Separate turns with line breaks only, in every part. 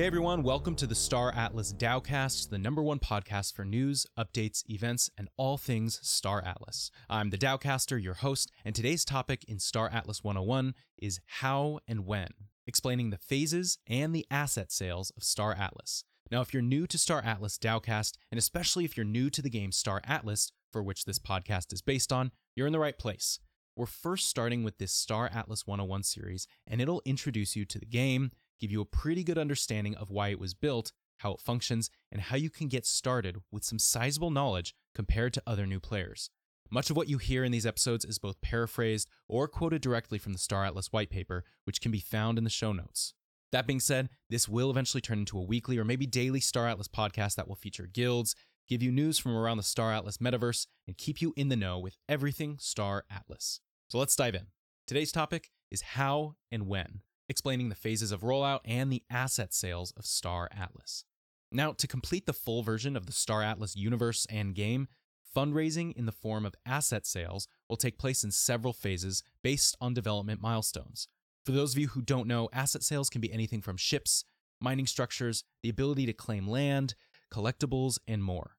Hey everyone, welcome to the Star Atlas DAOcast, the number one podcast for news, updates, events, and all things Star Atlas. I'm the DAOcaster, your host, and today's topic in Star Atlas 101 is how and when, explaining the phases and the asset sales of Star Atlas. Now, if you're new to Star Atlas DAOcast, and especially if you're new to the game Star Atlas, for which this podcast is based on, you're in the right place. We're first starting with this Star Atlas 101 series, and it'll introduce you to the game, give you a pretty good understanding of why it was built, how it functions, and how you can get started with some sizable knowledge compared to other new players. Much of what you hear in these episodes is both paraphrased or quoted directly from the Star Atlas white paper, which can be found in the show notes. That being said, this will eventually turn into a weekly or maybe daily Star Atlas podcast that will feature guilds, give you news from around the Star Atlas metaverse, and keep you in the know with everything Star Atlas. So let's dive in. Today's topic is how and when explaining the phases of rollout and the asset sales of Star Atlas. Now, to complete the full version of the Star Atlas universe and game, fundraising in the form of asset sales will take place in several phases based on development milestones. For those of you who don't know, asset sales can be anything from ships, mining structures, the ability to claim land, collectibles, and more.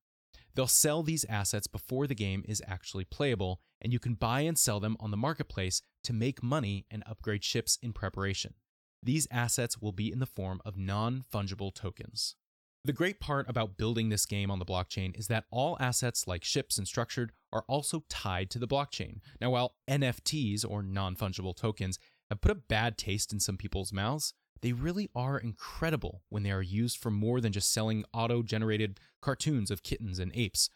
They'll sell these assets before the game is actually playable, and you can buy and sell them on the marketplace to make money and upgrade ships in preparation. These assets will be in the form of non fungible tokens. The great part about building this game on the blockchain is that all assets like ships and structured are also tied to the blockchain. Now, while NFTs or non fungible tokens have put a bad taste in some people's mouths, they really are incredible when they are used for more than just selling auto generated cartoons of kittens and apes.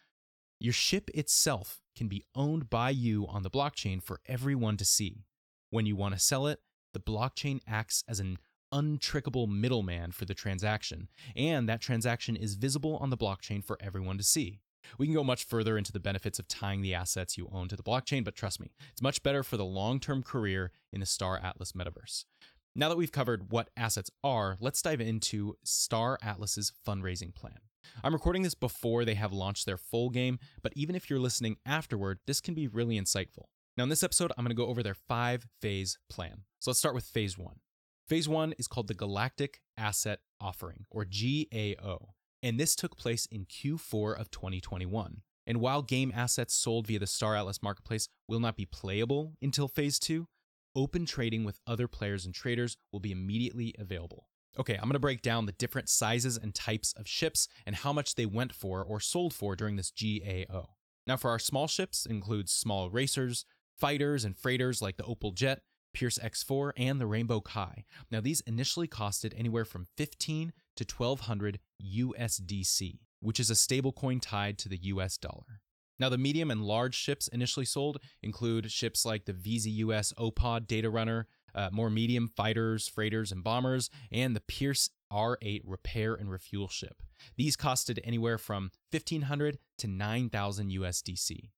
Your ship itself can be owned by you on the blockchain for everyone to see. When you want to sell it, the blockchain acts as an untrickable middleman for the transaction, and that transaction is visible on the blockchain for everyone to see. We can go much further into the benefits of tying the assets you own to the blockchain, but trust me, it's much better for the long term career in the Star Atlas metaverse. Now that we've covered what assets are, let's dive into Star Atlas's fundraising plan. I'm recording this before they have launched their full game, but even if you're listening afterward, this can be really insightful. Now, in this episode, I'm going to go over their five phase plan. So let's start with phase one. Phase one is called the Galactic Asset Offering, or GAO, and this took place in Q4 of 2021. And while game assets sold via the Star Atlas marketplace will not be playable until phase two, open trading with other players and traders will be immediately available. Okay, I'm going to break down the different sizes and types of ships and how much they went for or sold for during this GAO. Now, for our small ships, includes small racers, fighters and freighters like the Opal Jet, Pearce X4, and the Rainbow Chi. Now, these initially costed anywhere from 15 to 1200 USDC, which is a stablecoin tied to the US dollar. Now, the medium and large ships initially sold include ships like the VZUS OPOD Data Runner, uh, more medium fighters, freighters, and bombers, and the Pearce R8 repair and refuel ship. These costed anywhere from 1500 to 9000 USDC.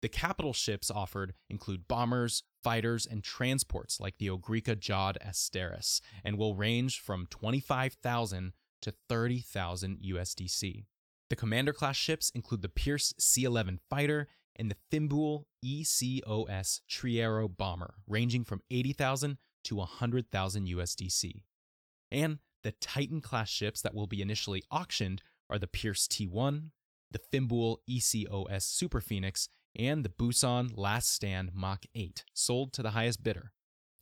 The capital ships offered include bombers, fighters, and transports like the Ogrika Jod Asteris, and will range from 25,000 to 30,000 USDC. The commander class ships include the Pearce C 11 fighter and the Fimbul ECOS Treitor bomber, ranging from 80,000 to 100,000 USDC. And the Titan class ships that will be initially auctioned are the Pearce T1, the Fimbul ECOS Super Phoenix, and the Busan Last Stand Mach 8, sold to the highest bidder.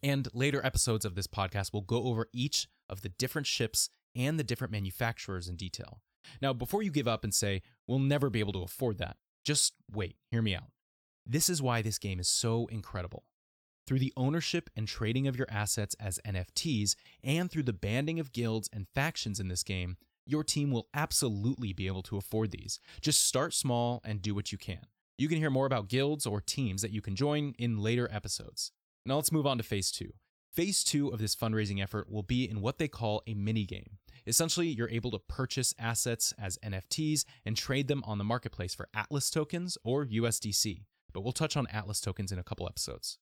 And later episodes of this podcast will go over each of the different ships and the different manufacturers in detail. Now, before you give up and say, we'll never be able to afford that, just wait, hear me out. This is why this game is so incredible. Through the ownership and trading of your assets as NFTs, and through the banding of guilds and factions in this game, your team will absolutely be able to afford these. Just start small and do what you can. You can hear more about guilds or teams that you can join in later episodes. Now let's move on to phase two. Phase two of this fundraising effort will be in what they call a mini game. Essentially, you're able to purchase assets as NFTs and trade them on the marketplace for Atlas tokens or USDC, but we'll touch on Atlas tokens in a couple episodes.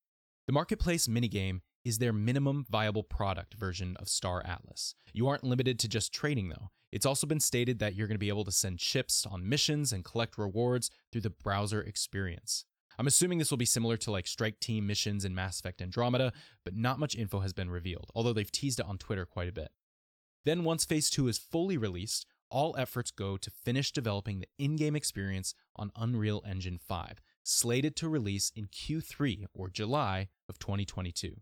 The marketplace minigame is their minimum viable product version of Star Atlas. You aren't limited to just trading, though. It's also been stated that you're going to be able to send ships on missions and collect rewards through the browser experience. I'm assuming this will be similar to like Strike Team missions in Mass Effect Andromeda, but not much info has been revealed, although they've teased it on Twitter quite a bit. Then, once Phase 2 is fully released, all efforts go to finish developing the in game experience on Unreal Engine 5, slated to release in Q3 or July of 2022.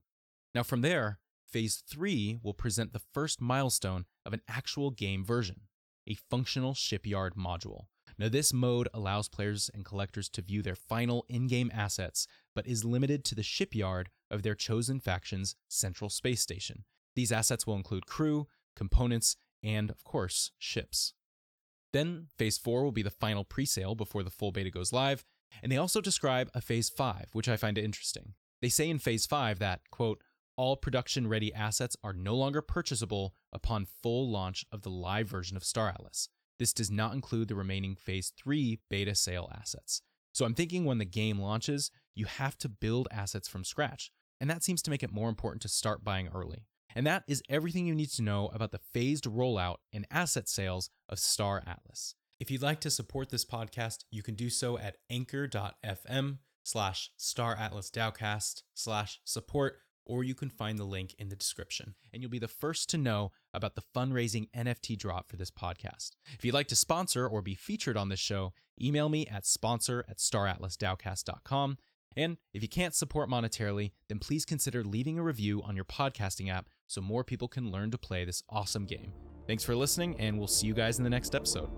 Now, from there, Phase 3 will present the first milestone of an actual game version a functional shipyard module. Now, this mode allows players and collectors to view their final in game assets, but is limited to the shipyard of their chosen faction's central space station. These assets will include crew, components, and, of course, ships. Then, Phase 4 will be the final pre sale before the full beta goes live, and they also describe a Phase 5, which I find interesting. They say in Phase 5 that, quote, all production ready assets are no longer purchasable upon full launch of the live version of Star Atlas. This does not include the remaining Phase 3 beta sale assets. So I'm thinking when the game launches, you have to build assets from scratch, and that seems to make it more important to start buying early. And that is everything you need to know about the phased rollout and asset sales of Star Atlas. If you'd like to support this podcast, you can do so at anchor.fm slash Star Atlas DAOcast slash support or you can find the link in the description, and you'll be the first to know about the fundraising NFT drop for this podcast. If you'd like to sponsor or be featured on this show, email me at sponsor at staratlasdaocast.com. And if you can't support monetarily, then please consider leaving a review on your podcasting app so more people can learn to play this awesome game. Thanks for listening, and we'll see you guys in the next episode.